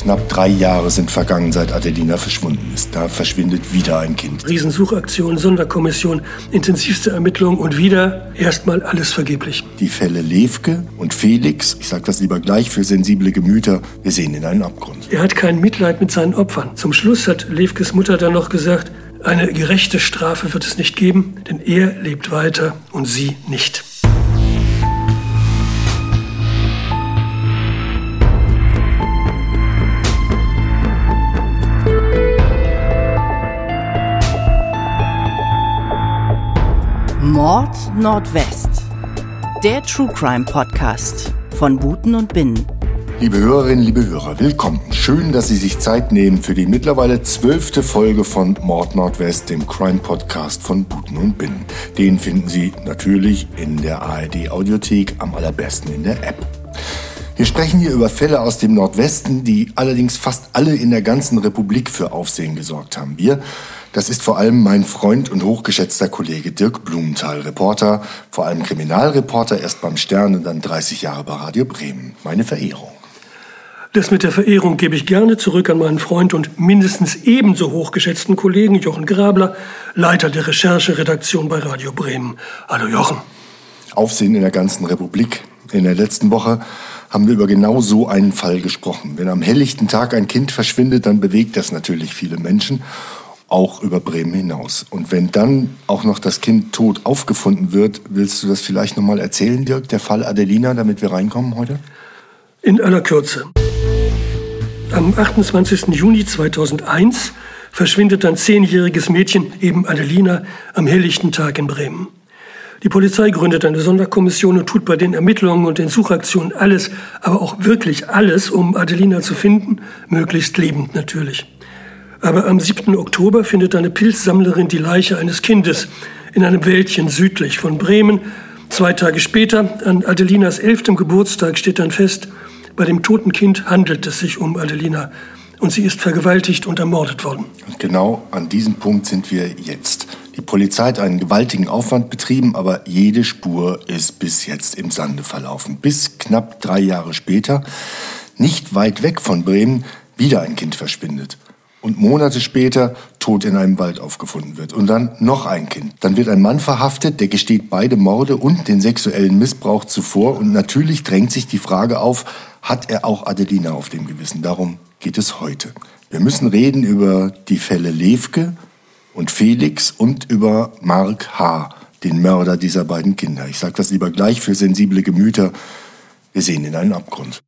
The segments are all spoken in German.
Knapp drei Jahre sind vergangen, seit Adelina verschwunden ist. Da verschwindet wieder ein Kind. Riesensuchaktion, Sonderkommission, intensivste Ermittlungen und wieder erstmal alles vergeblich. Die Fälle Levke und Felix, ich sage das lieber gleich für sensible Gemüter, wir sehen in einen Abgrund. Er hat kein Mitleid mit seinen Opfern. Zum Schluss hat Levkes Mutter dann noch gesagt, eine gerechte Strafe wird es nicht geben, denn er lebt weiter und sie nicht. Mord Nordwest. Der True Crime Podcast von Buten und Binnen. Liebe Hörerinnen, liebe Hörer, willkommen. Schön, dass Sie sich Zeit nehmen für die mittlerweile zwölfte Folge von Mord Nordwest, dem Crime Podcast von Buten und Binnen. Den finden Sie natürlich in der ARD Audiothek, am allerbesten in der App. Wir sprechen hier über Fälle aus dem Nordwesten, die allerdings fast alle in der ganzen Republik für Aufsehen gesorgt haben. Wir das ist vor allem mein Freund und hochgeschätzter Kollege Dirk Blumenthal, Reporter, vor allem Kriminalreporter, erst beim Stern und dann 30 Jahre bei Radio Bremen. Meine Verehrung. Das mit der Verehrung gebe ich gerne zurück an meinen Freund und mindestens ebenso hochgeschätzten Kollegen Jochen Grabler, Leiter der Rechercheredaktion bei Radio Bremen. Hallo Jochen. Aufsehen in der ganzen Republik. In der letzten Woche haben wir über genau so einen Fall gesprochen. Wenn am helllichten Tag ein Kind verschwindet, dann bewegt das natürlich viele Menschen auch über Bremen hinaus. Und wenn dann auch noch das Kind tot aufgefunden wird, willst du das vielleicht noch mal erzählen, Dirk, der Fall Adelina, damit wir reinkommen heute? In aller Kürze. Am 28. Juni 2001 verschwindet ein zehnjähriges Mädchen, eben Adelina, am helllichten Tag in Bremen. Die Polizei gründet eine Sonderkommission und tut bei den Ermittlungen und den Suchaktionen alles, aber auch wirklich alles, um Adelina zu finden, möglichst lebend natürlich. Aber am 7. Oktober findet eine Pilzsammlerin die Leiche eines Kindes in einem Wäldchen südlich von Bremen. Zwei Tage später, an Adelinas elftem Geburtstag, steht dann fest, bei dem toten Kind handelt es sich um Adelina. Und sie ist vergewaltigt und ermordet worden. Und genau an diesem Punkt sind wir jetzt. Die Polizei hat einen gewaltigen Aufwand betrieben, aber jede Spur ist bis jetzt im Sande verlaufen. Bis knapp drei Jahre später, nicht weit weg von Bremen, wieder ein Kind verschwindet und Monate später tot in einem Wald aufgefunden wird. Und dann noch ein Kind. Dann wird ein Mann verhaftet, der gesteht beide Morde und den sexuellen Missbrauch zuvor. Und natürlich drängt sich die Frage auf, hat er auch Adelina auf dem Gewissen? Darum geht es heute. Wir müssen reden über die Fälle Levke und Felix und über Mark H., den Mörder dieser beiden Kinder. Ich sage das lieber gleich für sensible Gemüter. Wir sehen in einen Abgrund.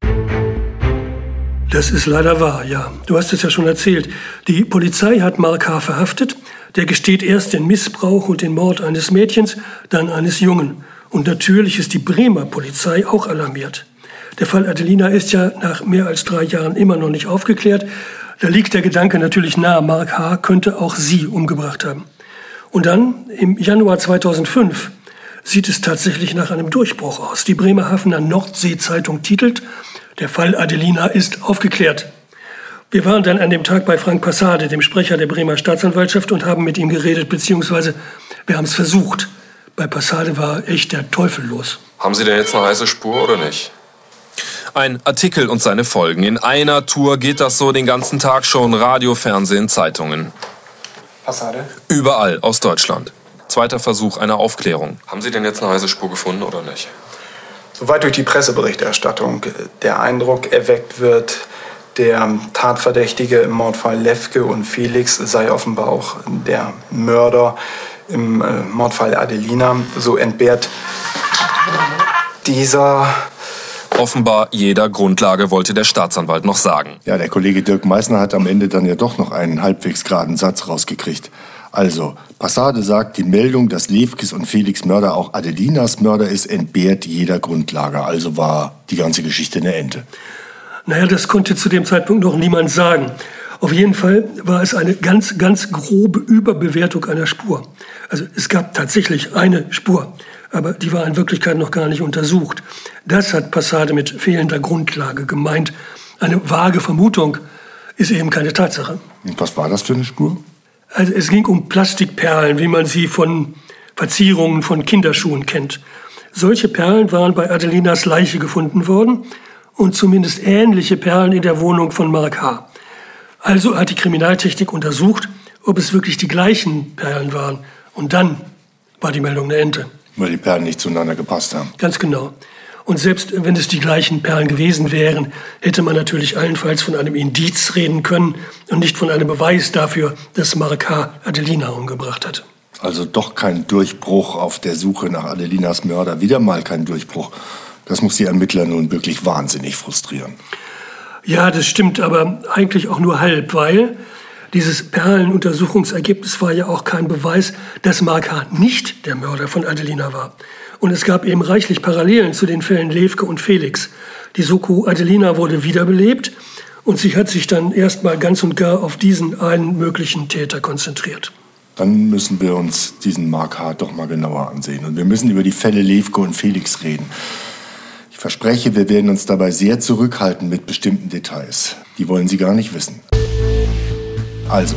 Das ist leider wahr, ja. Du hast es ja schon erzählt. Die Polizei hat Mark H. verhaftet. Der gesteht erst den Missbrauch und den Mord eines Mädchens, dann eines Jungen. Und natürlich ist die Bremer Polizei auch alarmiert. Der Fall Adelina ist ja nach mehr als drei Jahren immer noch nicht aufgeklärt. Da liegt der Gedanke natürlich nahe, Mark H. könnte auch sie umgebracht haben. Und dann, im Januar 2005, sieht es tatsächlich nach einem Durchbruch aus. Die Bremerhavener Nordsee-Zeitung titelt, der Fall Adelina ist aufgeklärt. Wir waren dann an dem Tag bei Frank Passade, dem Sprecher der Bremer Staatsanwaltschaft, und haben mit ihm geredet, beziehungsweise wir haben es versucht. Bei Passade war echt der Teufel los. Haben Sie denn jetzt eine heiße Spur oder nicht? Ein Artikel und seine Folgen. In einer Tour geht das so den ganzen Tag schon. Radio, Fernsehen, Zeitungen. Passade? Überall aus Deutschland. Zweiter Versuch einer Aufklärung. Haben Sie denn jetzt eine heiße Spur gefunden oder nicht? Soweit durch die Presseberichterstattung der Eindruck erweckt wird, der Tatverdächtige im Mordfall Lefke und Felix sei offenbar auch der Mörder im äh, Mordfall Adelina. So entbehrt dieser Offenbar jeder Grundlage wollte der Staatsanwalt noch sagen. Ja, der Kollege Dirk Meissner hat am Ende dann ja doch noch einen halbwegs geraden Satz rausgekriegt. Also, Passade sagt, die Meldung, dass Levkes und Felix Mörder auch Adelinas Mörder ist, entbehrt jeder Grundlage. Also war die ganze Geschichte eine Ente. Naja, das konnte zu dem Zeitpunkt noch niemand sagen. Auf jeden Fall war es eine ganz, ganz grobe Überbewertung einer Spur. Also es gab tatsächlich eine Spur, aber die war in Wirklichkeit noch gar nicht untersucht. Das hat Passade mit fehlender Grundlage gemeint. Eine vage Vermutung ist eben keine Tatsache. Und was war das für eine Spur? Also es ging um Plastikperlen, wie man sie von Verzierungen von Kinderschuhen kennt. Solche Perlen waren bei Adelinas Leiche gefunden worden und zumindest ähnliche Perlen in der Wohnung von Mark H. Also hat die Kriminaltechnik untersucht, ob es wirklich die gleichen Perlen waren. Und dann war die Meldung eine Ente. Weil die Perlen nicht zueinander gepasst haben. Ganz genau. Und selbst wenn es die gleichen Perlen gewesen wären, hätte man natürlich allenfalls von einem Indiz reden können und nicht von einem Beweis dafür, dass H. Adelina umgebracht hat. Also doch kein Durchbruch auf der Suche nach Adelinas Mörder. Wieder mal kein Durchbruch. Das muss die Ermittler nun wirklich wahnsinnig frustrieren. Ja, das stimmt, aber eigentlich auch nur halb, weil dieses Perlenuntersuchungsergebnis war ja auch kein Beweis, dass Mark H. nicht der Mörder von Adelina war. Und es gab eben reichlich Parallelen zu den Fällen Levke und Felix. Die Soko Adelina wurde wiederbelebt und sie hat sich dann erstmal ganz und gar auf diesen einen möglichen Täter konzentriert. Dann müssen wir uns diesen Mark Hart doch mal genauer ansehen. Und wir müssen über die Fälle Levke und Felix reden. Ich verspreche, wir werden uns dabei sehr zurückhalten mit bestimmten Details. Die wollen Sie gar nicht wissen. Also,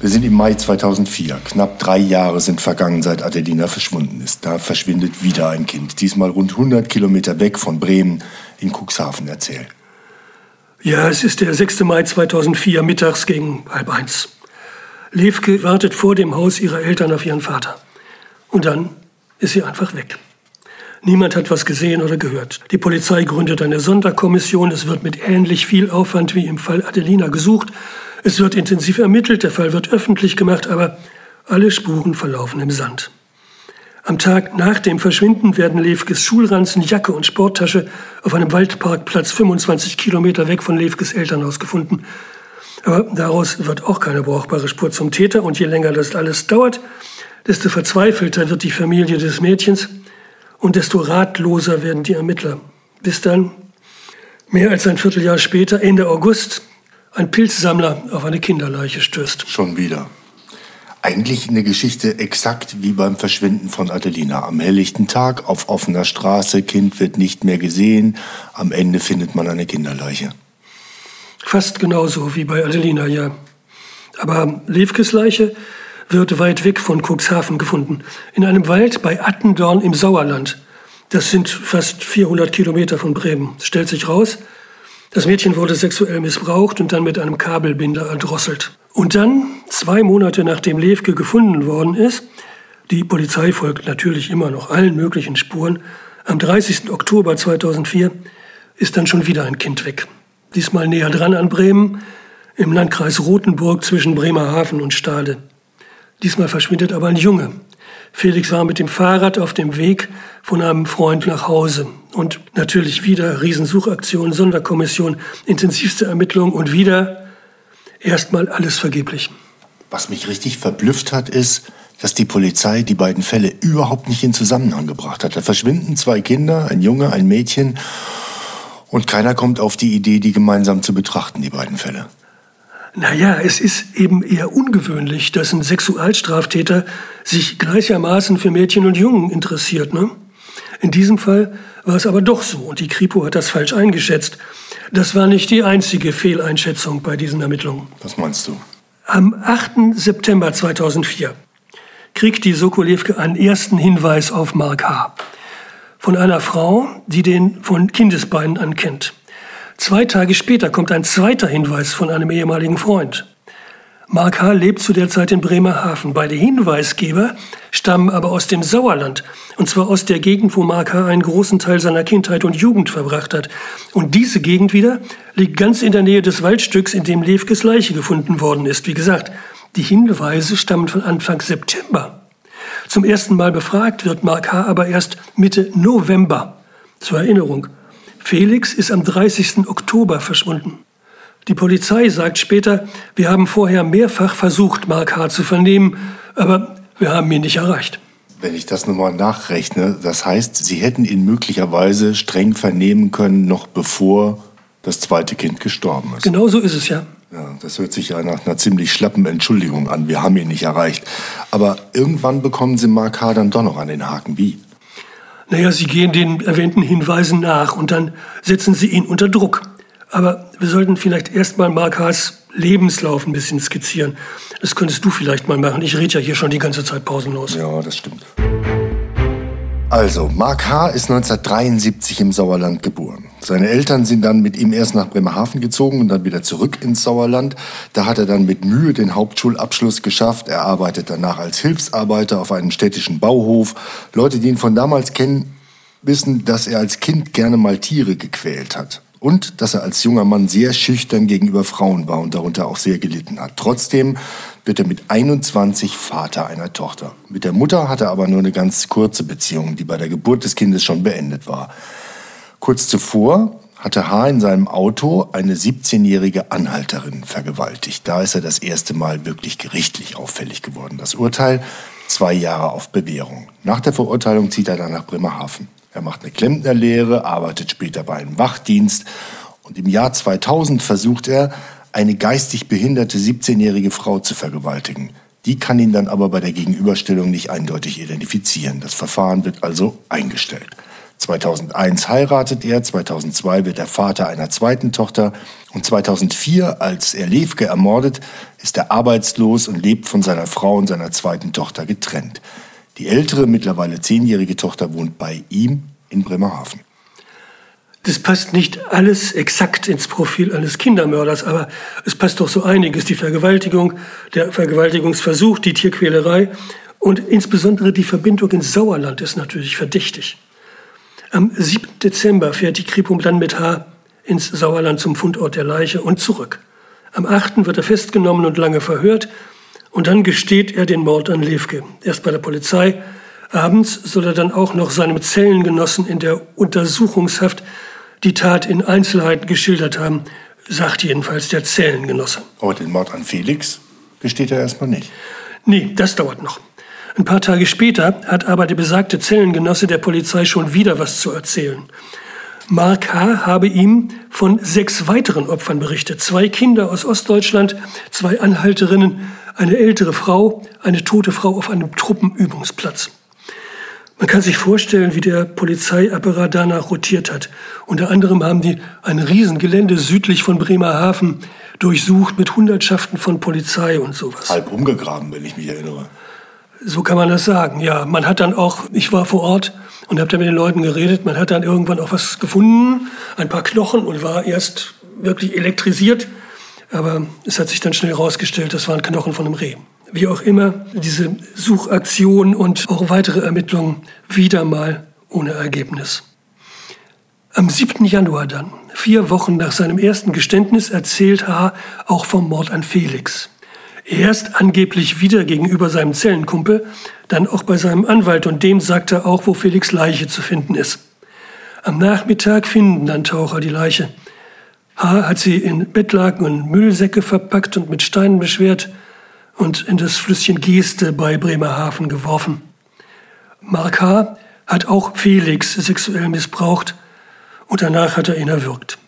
wir sind im Mai 2004. Knapp drei Jahre sind vergangen, seit Adelina verschwunden ist. Da verschwindet wieder ein Kind. Diesmal rund 100 Kilometer weg von Bremen in Cuxhaven. Erzähl. Ja, es ist der 6. Mai 2004, mittags gegen halb eins. Levke wartet vor dem Haus ihrer Eltern auf ihren Vater. Und dann ist sie einfach weg. Niemand hat was gesehen oder gehört. Die Polizei gründet eine Sonderkommission. Es wird mit ähnlich viel Aufwand wie im Fall Adelina gesucht. Es wird intensiv ermittelt, der Fall wird öffentlich gemacht, aber alle Spuren verlaufen im Sand. Am Tag nach dem Verschwinden werden Levkes Schulranzen, Jacke und Sporttasche auf einem Waldparkplatz 25 Kilometer weg von Levkes Elternhaus gefunden. Aber daraus wird auch keine brauchbare Spur zum Täter und je länger das alles dauert, desto verzweifelter wird die Familie des Mädchens und desto ratloser werden die Ermittler. Bis dann, mehr als ein Vierteljahr später, Ende August, ein Pilzsammler auf eine Kinderleiche stößt. Schon wieder. Eigentlich eine Geschichte exakt wie beim Verschwinden von Adelina. Am helllichten Tag, auf offener Straße, Kind wird nicht mehr gesehen. Am Ende findet man eine Kinderleiche. Fast genauso wie bei Adelina, ja. Aber Levkes Leiche wird weit weg von Cuxhaven gefunden. In einem Wald bei Attendorn im Sauerland. Das sind fast 400 Kilometer von Bremen. Stellt sich raus, das Mädchen wurde sexuell missbraucht und dann mit einem Kabelbinder erdrosselt. Und dann, zwei Monate nachdem Levke gefunden worden ist, die Polizei folgt natürlich immer noch allen möglichen Spuren, am 30. Oktober 2004 ist dann schon wieder ein Kind weg. Diesmal näher dran an Bremen, im Landkreis Rothenburg zwischen Bremerhaven und Stade. Diesmal verschwindet aber ein Junge. Felix war mit dem Fahrrad auf dem Weg von einem Freund nach Hause. Und natürlich wieder Riesensuchaktion, Sonderkommission, intensivste Ermittlungen und wieder erstmal alles vergeblich. Was mich richtig verblüfft hat, ist, dass die Polizei die beiden Fälle überhaupt nicht in Zusammenhang gebracht hat. Da verschwinden zwei Kinder, ein Junge, ein Mädchen, und keiner kommt auf die Idee, die gemeinsam zu betrachten, die beiden Fälle. Naja, es ist eben eher ungewöhnlich, dass ein Sexualstraftäter sich gleichermaßen für Mädchen und Jungen interessiert. Ne? In diesem Fall war es aber doch so und die Kripo hat das falsch eingeschätzt. Das war nicht die einzige Fehleinschätzung bei diesen Ermittlungen. Was meinst du? Am 8. September 2004 kriegt die Sokolewke einen ersten Hinweis auf Mark H. Von einer Frau, die den von Kindesbeinen an kennt. Zwei Tage später kommt ein zweiter Hinweis von einem ehemaligen Freund. Mark H. lebt zu der Zeit in Bremerhaven. Beide Hinweisgeber stammen aber aus dem Sauerland. Und zwar aus der Gegend, wo Mark H. einen großen Teil seiner Kindheit und Jugend verbracht hat. Und diese Gegend wieder liegt ganz in der Nähe des Waldstücks, in dem Levkes Leiche gefunden worden ist. Wie gesagt, die Hinweise stammen von Anfang September. Zum ersten Mal befragt wird Mark H. aber erst Mitte November. Zur Erinnerung. Felix ist am 30. Oktober verschwunden. Die Polizei sagt später, wir haben vorher mehrfach versucht, Mark H. zu vernehmen, aber wir haben ihn nicht erreicht. Wenn ich das nochmal nachrechne, das heißt, Sie hätten ihn möglicherweise streng vernehmen können, noch bevor das zweite Kind gestorben ist. Genau so ist es ja. Ja, das hört sich ja nach einer ziemlich schlappen Entschuldigung an. Wir haben ihn nicht erreicht. Aber irgendwann bekommen Sie Mark H. dann doch noch an den Haken. Wie? Naja, Sie gehen den erwähnten Hinweisen nach und dann setzen Sie ihn unter Druck. Aber wir sollten vielleicht erstmal Mark Haas Lebenslauf ein bisschen skizzieren. Das könntest du vielleicht mal machen. Ich rede ja hier schon die ganze Zeit pausenlos. Ja, das stimmt. Also, Mark H. ist 1973 im Sauerland geboren. Seine Eltern sind dann mit ihm erst nach Bremerhaven gezogen und dann wieder zurück ins Sauerland. Da hat er dann mit Mühe den Hauptschulabschluss geschafft. Er arbeitet danach als Hilfsarbeiter auf einem städtischen Bauhof. Leute, die ihn von damals kennen, wissen, dass er als Kind gerne mal Tiere gequält hat. Und dass er als junger Mann sehr schüchtern gegenüber Frauen war und darunter auch sehr gelitten hat. Trotzdem wird er mit 21 Vater einer Tochter. Mit der Mutter hat er aber nur eine ganz kurze Beziehung, die bei der Geburt des Kindes schon beendet war. Kurz zuvor hatte H. in seinem Auto eine 17-jährige Anhalterin vergewaltigt. Da ist er das erste Mal wirklich gerichtlich auffällig geworden. Das Urteil zwei Jahre auf Bewährung. Nach der Verurteilung zieht er dann nach Bremerhaven. Er macht eine Klempnerlehre, arbeitet später bei einem Wachdienst und im Jahr 2000 versucht er, eine geistig behinderte 17-jährige Frau zu vergewaltigen. Die kann ihn dann aber bei der Gegenüberstellung nicht eindeutig identifizieren. Das Verfahren wird also eingestellt. 2001 heiratet er, 2002 wird er Vater einer zweiten Tochter und 2004, als er Levke ermordet, ist er arbeitslos und lebt von seiner Frau und seiner zweiten Tochter getrennt. Die ältere, mittlerweile zehnjährige Tochter wohnt bei ihm in Bremerhaven. Das passt nicht alles exakt ins Profil eines Kindermörders, aber es passt doch so einiges. Die Vergewaltigung, der Vergewaltigungsversuch, die Tierquälerei und insbesondere die Verbindung ins Sauerland ist natürlich verdächtig. Am 7. Dezember fährt die Kripum dann mit H. ins Sauerland zum Fundort der Leiche und zurück. Am 8. wird er festgenommen und lange verhört und dann gesteht er den Mord an Levke. Erst bei der Polizei. Abends soll er dann auch noch seinem Zellengenossen in der Untersuchungshaft die Tat in Einzelheiten geschildert haben, sagt jedenfalls der Zellengenosse. Aber den Mord an Felix gesteht er erstmal nicht. Nee, das dauert noch. Ein paar Tage später hat aber der besagte Zellengenosse der Polizei schon wieder was zu erzählen. Mark H. habe ihm von sechs weiteren Opfern berichtet. Zwei Kinder aus Ostdeutschland, zwei Anhalterinnen, eine ältere Frau, eine tote Frau auf einem Truppenübungsplatz. Man kann sich vorstellen, wie der Polizeiapparat danach rotiert hat. Unter anderem haben die ein Riesengelände südlich von Bremerhaven durchsucht mit Hundertschaften von Polizei und sowas. Halb umgegraben, wenn ich mich erinnere. So kann man das sagen, ja. Man hat dann auch, ich war vor Ort und habe da mit den Leuten geredet, man hat dann irgendwann auch was gefunden, ein paar Knochen und war erst wirklich elektrisiert. Aber es hat sich dann schnell herausgestellt, das waren Knochen von einem Reh. Wie auch immer, diese Suchaktion und auch weitere Ermittlungen wieder mal ohne Ergebnis. Am 7. Januar dann, vier Wochen nach seinem ersten Geständnis, erzählt H. auch vom Mord an Felix. Erst angeblich wieder gegenüber seinem Zellenkumpel, dann auch bei seinem Anwalt und dem sagt er auch, wo Felix Leiche zu finden ist. Am Nachmittag finden dann Taucher die Leiche. H. hat sie in Bettlaken und Müllsäcke verpackt und mit Steinen beschwert und in das Flüsschen Geste bei Bremerhaven geworfen. Mark H. hat auch Felix sexuell missbraucht und danach hat er ihn erwürgt.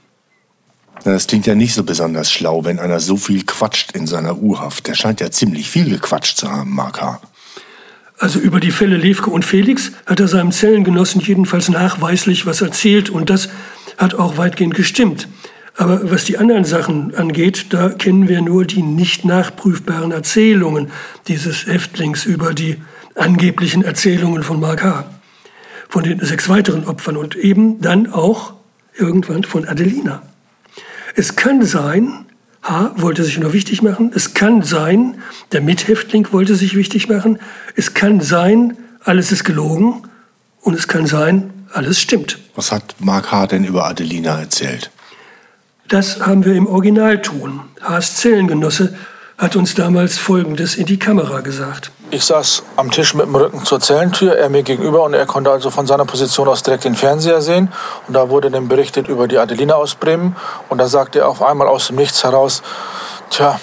Das klingt ja nicht so besonders schlau, wenn einer so viel quatscht in seiner U-Haft. Der scheint ja ziemlich viel gequatscht zu haben, Mark H. Also über die Fälle Levke und Felix hat er seinem Zellengenossen jedenfalls nachweislich was erzählt und das hat auch weitgehend gestimmt. Aber was die anderen Sachen angeht, da kennen wir nur die nicht nachprüfbaren Erzählungen dieses Häftlings über die angeblichen Erzählungen von Mark H. Von den sechs weiteren Opfern und eben dann auch irgendwann von Adelina. Es kann sein, H. wollte sich nur wichtig machen. Es kann sein, der Mithäftling wollte sich wichtig machen. Es kann sein, alles ist gelogen. Und es kann sein, alles stimmt. Was hat Mark H. denn über Adelina erzählt? Das haben wir im Originalton. H.s Zellengenosse hat uns damals Folgendes in die Kamera gesagt. Ich saß am Tisch mit dem Rücken zur Zellentür, er mir gegenüber und er konnte also von seiner Position aus direkt den Fernseher sehen. Und da wurde dann berichtet über die Adelina aus Bremen. Und da sagte er auf einmal aus dem Nichts heraus, tja,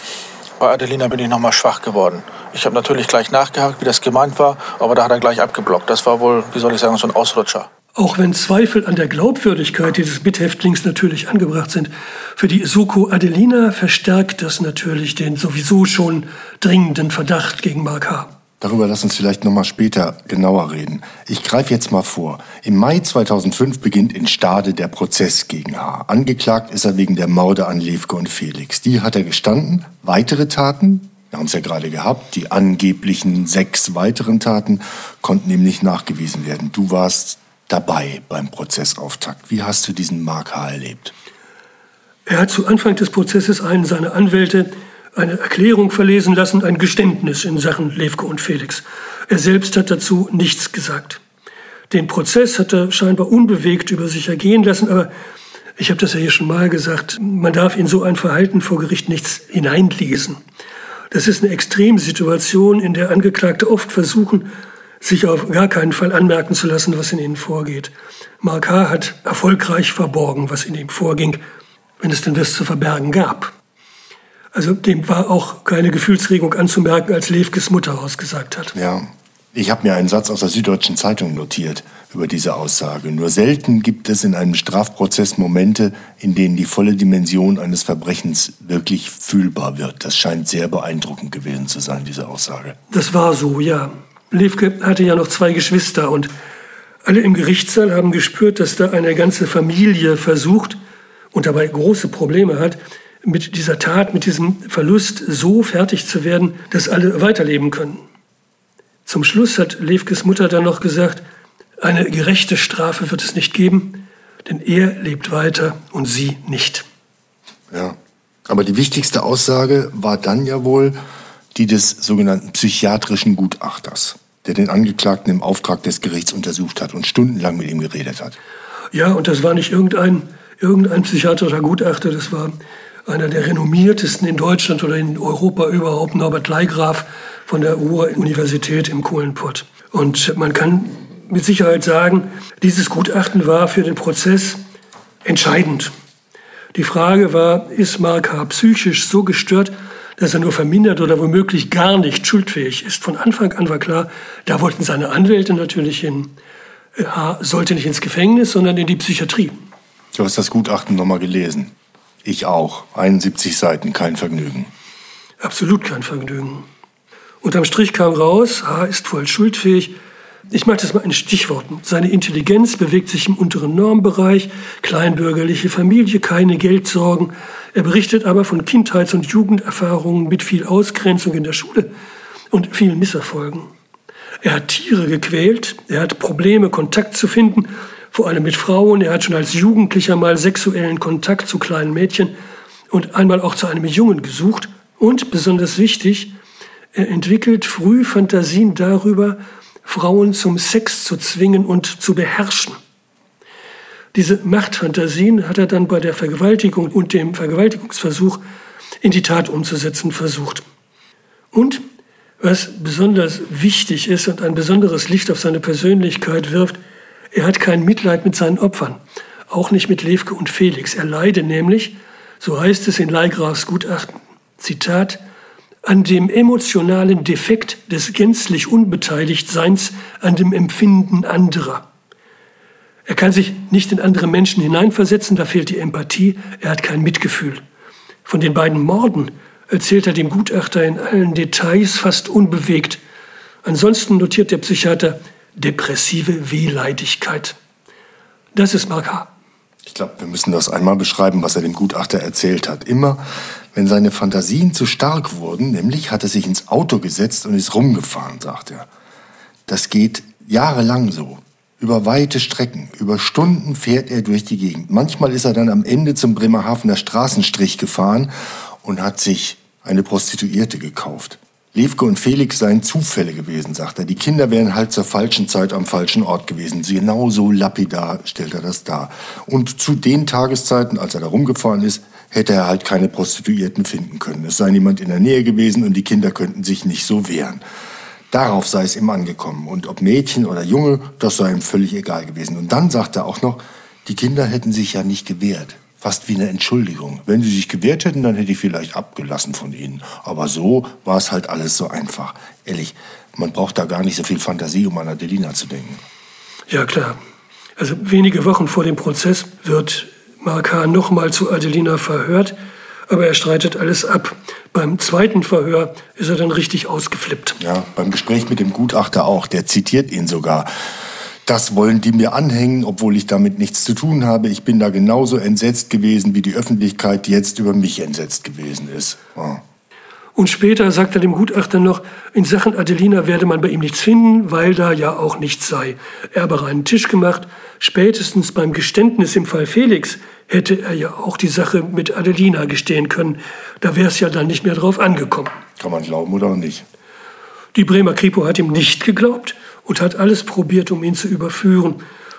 bei Adelina bin ich nochmal schwach geworden. Ich habe natürlich gleich nachgehakt, wie das gemeint war, aber da hat er gleich abgeblockt. Das war wohl, wie soll ich sagen, so ein Ausrutscher. Auch wenn Zweifel an der Glaubwürdigkeit dieses Mithäftlings natürlich angebracht sind, für die Soko Adelina verstärkt das natürlich den sowieso schon dringenden Verdacht gegen Mark H. Darüber lass uns vielleicht noch mal später genauer reden. Ich greife jetzt mal vor. Im Mai 2005 beginnt in Stade der Prozess gegen H. Angeklagt ist er wegen der Morde an Levke und Felix. Die hat er gestanden. Weitere Taten, Wir haben es ja gerade gehabt, die angeblichen sechs weiteren Taten konnten ihm nicht nachgewiesen werden. Du warst dabei beim Prozessauftakt. Wie hast du diesen Mark H. erlebt? Er hat zu Anfang des Prozesses einen seiner Anwälte eine Erklärung verlesen lassen, ein Geständnis in Sachen Levko und Felix. Er selbst hat dazu nichts gesagt. Den Prozess hat er scheinbar unbewegt über sich ergehen lassen, aber ich habe das ja hier schon mal gesagt, man darf in so ein Verhalten vor Gericht nichts hineinlesen. Das ist eine Extremsituation, in der Angeklagte oft versuchen, sich auf gar keinen Fall anmerken zu lassen, was in ihnen vorgeht. Mark H. hat erfolgreich verborgen, was in ihm vorging, wenn es denn was zu verbergen gab. Also dem war auch keine Gefühlsregung anzumerken, als Levkes Mutter ausgesagt hat. Ja, ich habe mir einen Satz aus der Süddeutschen Zeitung notiert über diese Aussage. Nur selten gibt es in einem Strafprozess Momente, in denen die volle Dimension eines Verbrechens wirklich fühlbar wird. Das scheint sehr beeindruckend gewesen zu sein, diese Aussage. Das war so, ja. Levke hatte ja noch zwei Geschwister und alle im Gerichtssaal haben gespürt, dass da eine ganze Familie versucht und dabei große Probleme hat, mit dieser Tat, mit diesem Verlust so fertig zu werden, dass alle weiterleben können. Zum Schluss hat Levkes Mutter dann noch gesagt, eine gerechte Strafe wird es nicht geben, denn er lebt weiter und sie nicht. Ja, aber die wichtigste Aussage war dann ja wohl die des sogenannten psychiatrischen Gutachters, der den Angeklagten im Auftrag des Gerichts untersucht hat und stundenlang mit ihm geredet hat. Ja, und das war nicht irgendein, irgendein psychiatrischer Gutachter, das war einer der renommiertesten in Deutschland oder in Europa überhaupt, Norbert Leigraf von der Ruhr-Universität im Kohlenpott. Und man kann mit Sicherheit sagen, dieses Gutachten war für den Prozess entscheidend. Die Frage war, ist Mark H. psychisch so gestört, dass er nur vermindert oder womöglich gar nicht schuldfähig ist. Von Anfang an war klar, da wollten seine Anwälte natürlich hin. H. sollte nicht ins Gefängnis, sondern in die Psychiatrie. Du hast das Gutachten nochmal gelesen. Ich auch. 71 Seiten, kein Vergnügen. Absolut kein Vergnügen. Unterm Strich kam raus, H. ist voll schuldfähig, ich mache das mal in Stichworten. Seine Intelligenz bewegt sich im unteren Normbereich, kleinbürgerliche Familie, keine Geldsorgen. Er berichtet aber von Kindheits- und Jugenderfahrungen mit viel Ausgrenzung in der Schule und vielen Misserfolgen. Er hat Tiere gequält, er hat Probleme, Kontakt zu finden, vor allem mit Frauen. Er hat schon als Jugendlicher mal sexuellen Kontakt zu kleinen Mädchen und einmal auch zu einem Jungen gesucht. Und besonders wichtig, er entwickelt früh Fantasien darüber, Frauen zum Sex zu zwingen und zu beherrschen. Diese Machtfantasien hat er dann bei der Vergewaltigung und dem Vergewaltigungsversuch in die Tat umzusetzen versucht. Und was besonders wichtig ist und ein besonderes Licht auf seine Persönlichkeit wirft, er hat kein Mitleid mit seinen Opfern, auch nicht mit Levke und Felix. Er leide nämlich, so heißt es in Leigrafs Gutachten, Zitat, an dem emotionalen Defekt des gänzlich Unbeteiligtseins, an dem Empfinden anderer. Er kann sich nicht in andere Menschen hineinversetzen, da fehlt die Empathie, er hat kein Mitgefühl. Von den beiden Morden erzählt er dem Gutachter in allen Details fast unbewegt. Ansonsten notiert der Psychiater depressive Wehleidigkeit. Das ist Mark H. Ich glaube, wir müssen das einmal beschreiben, was er dem Gutachter erzählt hat. Immer wenn seine Fantasien zu stark wurden, nämlich hat er sich ins Auto gesetzt und ist rumgefahren, sagt er. Das geht jahrelang so. Über weite Strecken, über Stunden fährt er durch die Gegend. Manchmal ist er dann am Ende zum Bremerhavener Straßenstrich gefahren und hat sich eine Prostituierte gekauft. Levke und Felix seien Zufälle gewesen, sagt er. Die Kinder wären halt zur falschen Zeit am falschen Ort gewesen. Genau so lapidar stellt er das dar. Und zu den Tageszeiten, als er da rumgefahren ist, hätte er halt keine Prostituierten finden können. Es sei niemand in der Nähe gewesen und die Kinder könnten sich nicht so wehren. Darauf sei es ihm angekommen. Und ob Mädchen oder Junge, das sei ihm völlig egal gewesen. Und dann sagt er auch noch, die Kinder hätten sich ja nicht gewehrt. Fast wie eine Entschuldigung. Wenn sie sich gewehrt hätten, dann hätte ich vielleicht abgelassen von ihnen. Aber so war es halt alles so einfach. Ehrlich, man braucht da gar nicht so viel Fantasie, um an Adelina zu denken. Ja, klar. Also wenige Wochen vor dem Prozess wird Mark H. nochmal zu Adelina verhört, aber er streitet alles ab. Beim zweiten Verhör ist er dann richtig ausgeflippt. Ja, beim Gespräch mit dem Gutachter auch. Der zitiert ihn sogar. Das wollen die mir anhängen, obwohl ich damit nichts zu tun habe. Ich bin da genauso entsetzt gewesen, wie die Öffentlichkeit jetzt über mich entsetzt gewesen ist. Ja. Und später sagt er dem Gutachter noch, in Sachen Adelina werde man bei ihm nichts finden, weil da ja auch nichts sei. Er habe reinen Tisch gemacht. Spätestens beim Geständnis im Fall Felix hätte er ja auch die Sache mit Adelina gestehen können. Da wäre es ja dann nicht mehr drauf angekommen. Kann man glauben oder nicht? Die Bremer Kripo hat ihm nicht geglaubt und hat alles probiert, um ihn zu überführen.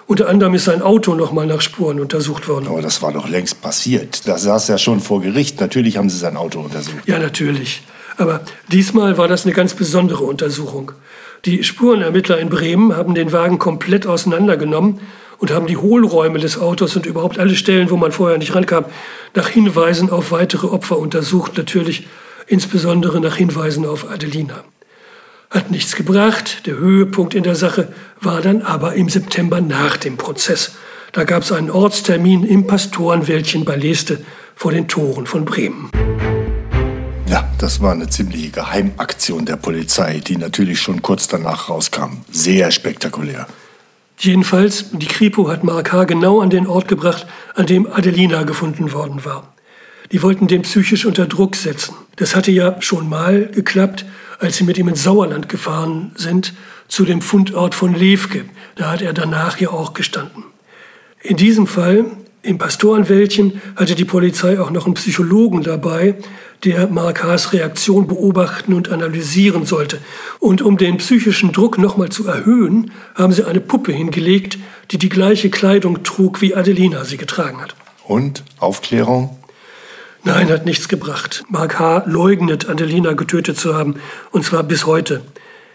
Unter anderem ist sein Auto noch mal nach Spuren untersucht worden. Aber das war doch längst passiert. Da saß er schon vor Gericht. Natürlich haben sie sein Auto untersucht. Ja, natürlich. Aber diesmal war das eine ganz besondere Untersuchung. Die Spurenermittler in Bremen haben den Wagen komplett auseinandergenommen und haben die Hohlräume des Autos und überhaupt alle Stellen, wo man vorher nicht rankam, nach Hinweisen auf weitere Opfer untersucht. Natürlich insbesondere nach Hinweisen auf Adelina. Hat nichts gebracht. Der Höhepunkt in der Sache war dann aber im September nach dem Prozess. Da gab es einen Ortstermin im Pastorenwäldchen bei Leeste vor den Toren von Bremen. Ja, das war eine ziemliche Geheimaktion der Polizei, die natürlich schon kurz danach rauskam. Sehr spektakulär. Jedenfalls, die Kripo hat Mark H. genau an den Ort gebracht, an dem Adelina gefunden worden war. Die wollten den psychisch unter Druck setzen. Das hatte ja schon mal geklappt, als sie mit ihm ins Sauerland gefahren sind, zu dem Fundort von Levke. Da hat er danach ja auch gestanden. In diesem Fall, im Pastorenwäldchen, hatte die Polizei auch noch einen Psychologen dabei, der Mark Haas Reaktion beobachten und analysieren sollte. Und um den psychischen Druck nochmal zu erhöhen, haben sie eine Puppe hingelegt, die die gleiche Kleidung trug, wie Adelina sie getragen hat. Und Aufklärung? Nein, hat nichts gebracht. Mark H. leugnet, Adelina getötet zu haben, und zwar bis heute.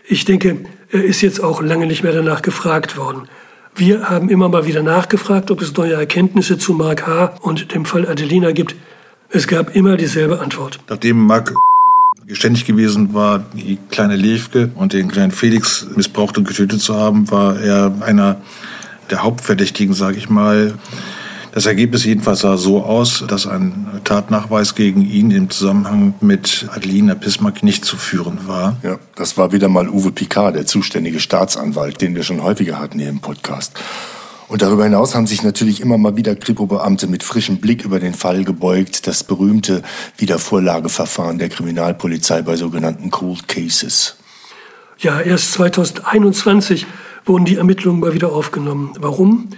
Ich denke, er ist jetzt auch lange nicht mehr danach gefragt worden. Wir haben immer mal wieder nachgefragt, ob es neue Erkenntnisse zu Mark H. und dem Fall Adelina gibt. Es gab immer dieselbe Antwort. Nachdem Mark geständig gewesen war, die kleine Levke und den kleinen Felix missbraucht und getötet zu haben, war er einer der Hauptverdächtigen, sage ich mal. Das Ergebnis jedenfalls sah so aus, dass ein Tatnachweis gegen ihn im Zusammenhang mit Adelina Bismarck nicht zu führen war. Ja, das war wieder mal Uwe Picard, der zuständige Staatsanwalt, den wir schon häufiger hatten hier im Podcast. Und darüber hinaus haben sich natürlich immer mal wieder Kripo-Beamte mit frischem Blick über den Fall gebeugt, das berühmte Wiedervorlageverfahren der Kriminalpolizei bei sogenannten Cold Cases. Ja, erst 2021 wurden die Ermittlungen mal wieder aufgenommen. Warum?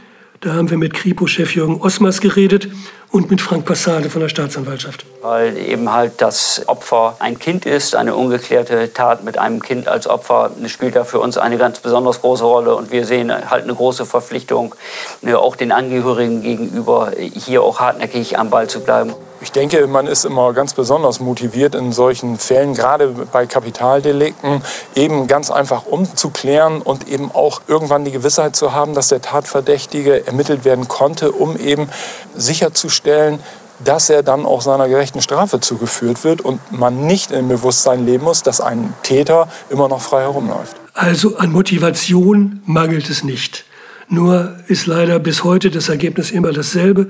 Da haben wir mit Kripo-Chef Jürgen Osmers geredet und mit Frank Passade von der Staatsanwaltschaft. Weil eben halt das Opfer ein Kind ist, eine ungeklärte Tat mit einem Kind als Opfer spielt da für uns eine ganz besonders große Rolle und wir sehen halt eine große Verpflichtung, ne, auch den Angehörigen gegenüber hier auch hartnäckig am Ball zu bleiben. Ich denke, man ist immer ganz besonders motiviert in solchen Fällen, gerade bei Kapitaldelikten, eben ganz einfach umzuklären und eben auch irgendwann die Gewissheit zu haben, dass der Tatverdächtige ermittelt werden konnte, um eben sicherzustellen, dass er dann auch seiner gerechten Strafe zugeführt wird und man nicht im Bewusstsein leben muss, dass ein Täter immer noch frei herumläuft. Also an Motivation mangelt es nicht. Nur ist leider bis heute das Ergebnis immer dasselbe.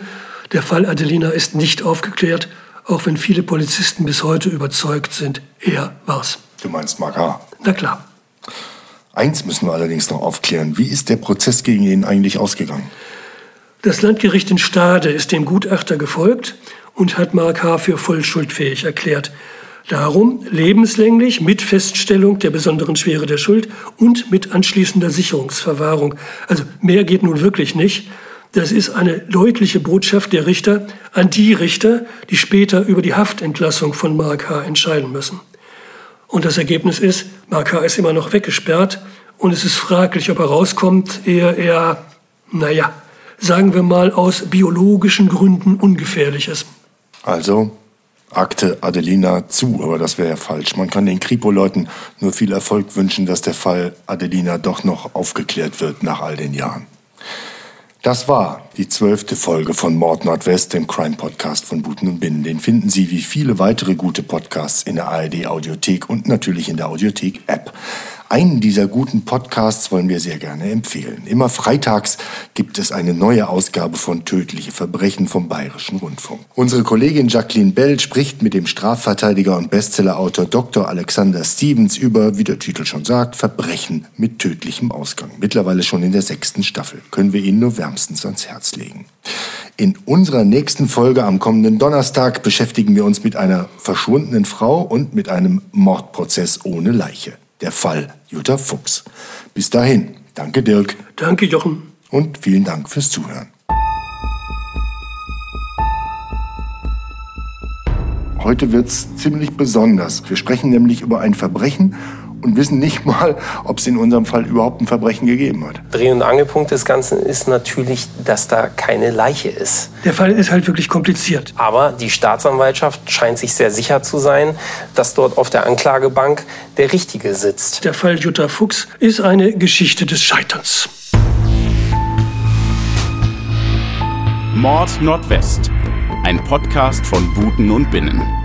Der Fall Adelina ist nicht aufgeklärt, auch wenn viele Polizisten bis heute überzeugt sind, er war's. Du meinst Mark H. Na klar. Eins müssen wir allerdings noch aufklären. Wie ist der Prozess gegen ihn eigentlich ausgegangen? Das Landgericht in Stade ist dem Gutachter gefolgt und hat Mark H. für voll schuldfähig erklärt. Darum lebenslänglich mit Feststellung der besonderen Schwere der Schuld und mit anschließender Sicherungsverwahrung. Also mehr geht nun wirklich nicht. Das ist eine deutliche Botschaft der Richter an die Richter, die später über die Haftentlassung von Mark H. entscheiden müssen. Und das Ergebnis ist, Mark H. ist immer noch weggesperrt und es ist fraglich, ob er rauskommt, ehe er, naja, sagen wir mal, aus biologischen Gründen ungefährlich ist. Also, Akte Adelina zu, aber das wäre ja falsch. Man kann den Kripo-Leuten nur viel Erfolg wünschen, dass der Fall Adelina doch noch aufgeklärt wird nach all den Jahren. Das war die zwölfte Folge von Mord Nordwest, dem Crime-Podcast von Buten und Binnen. Den finden Sie wie viele weitere gute Podcasts in der ARD-Audiothek und natürlich in der Audiothek-App. Einen dieser guten Podcasts wollen wir sehr gerne empfehlen. Immer freitags gibt es eine neue Ausgabe von Tödliche Verbrechen vom Bayerischen Rundfunk. Unsere Kollegin Jacqueline Bell spricht mit dem Strafverteidiger und Bestsellerautor Dr. Alexander Stevens über, wie der Titel schon sagt, Verbrechen mit tödlichem Ausgang. Mittlerweile schon in der sechsten Staffel. Können wir Ihnen nur wärmstens ans Herz legen. In unserer nächsten Folge am kommenden Donnerstag beschäftigen wir uns mit einer verschwundenen Frau und mit einem Mordprozess ohne Leiche. Der Fall Jutta Fuchs. Bis dahin, danke Dirk. Danke Jochen. Und vielen Dank fürs Zuhören. Heute wird's ziemlich besonders. Wir sprechen nämlich über ein Verbrechen, und wissen nicht mal, ob es in unserem Fall überhaupt ein Verbrechen gegeben hat. Dreh- und Angelpunkt des Ganzen ist natürlich, dass da keine Leiche ist. Der Fall ist halt wirklich kompliziert. Aber die Staatsanwaltschaft scheint sich sehr sicher zu sein, dass dort auf der Anklagebank der Richtige sitzt. Der Fall Jutta Fuchs ist eine Geschichte des Scheiterns. Mord Nordwest. Ein Podcast von Buten und Binnen.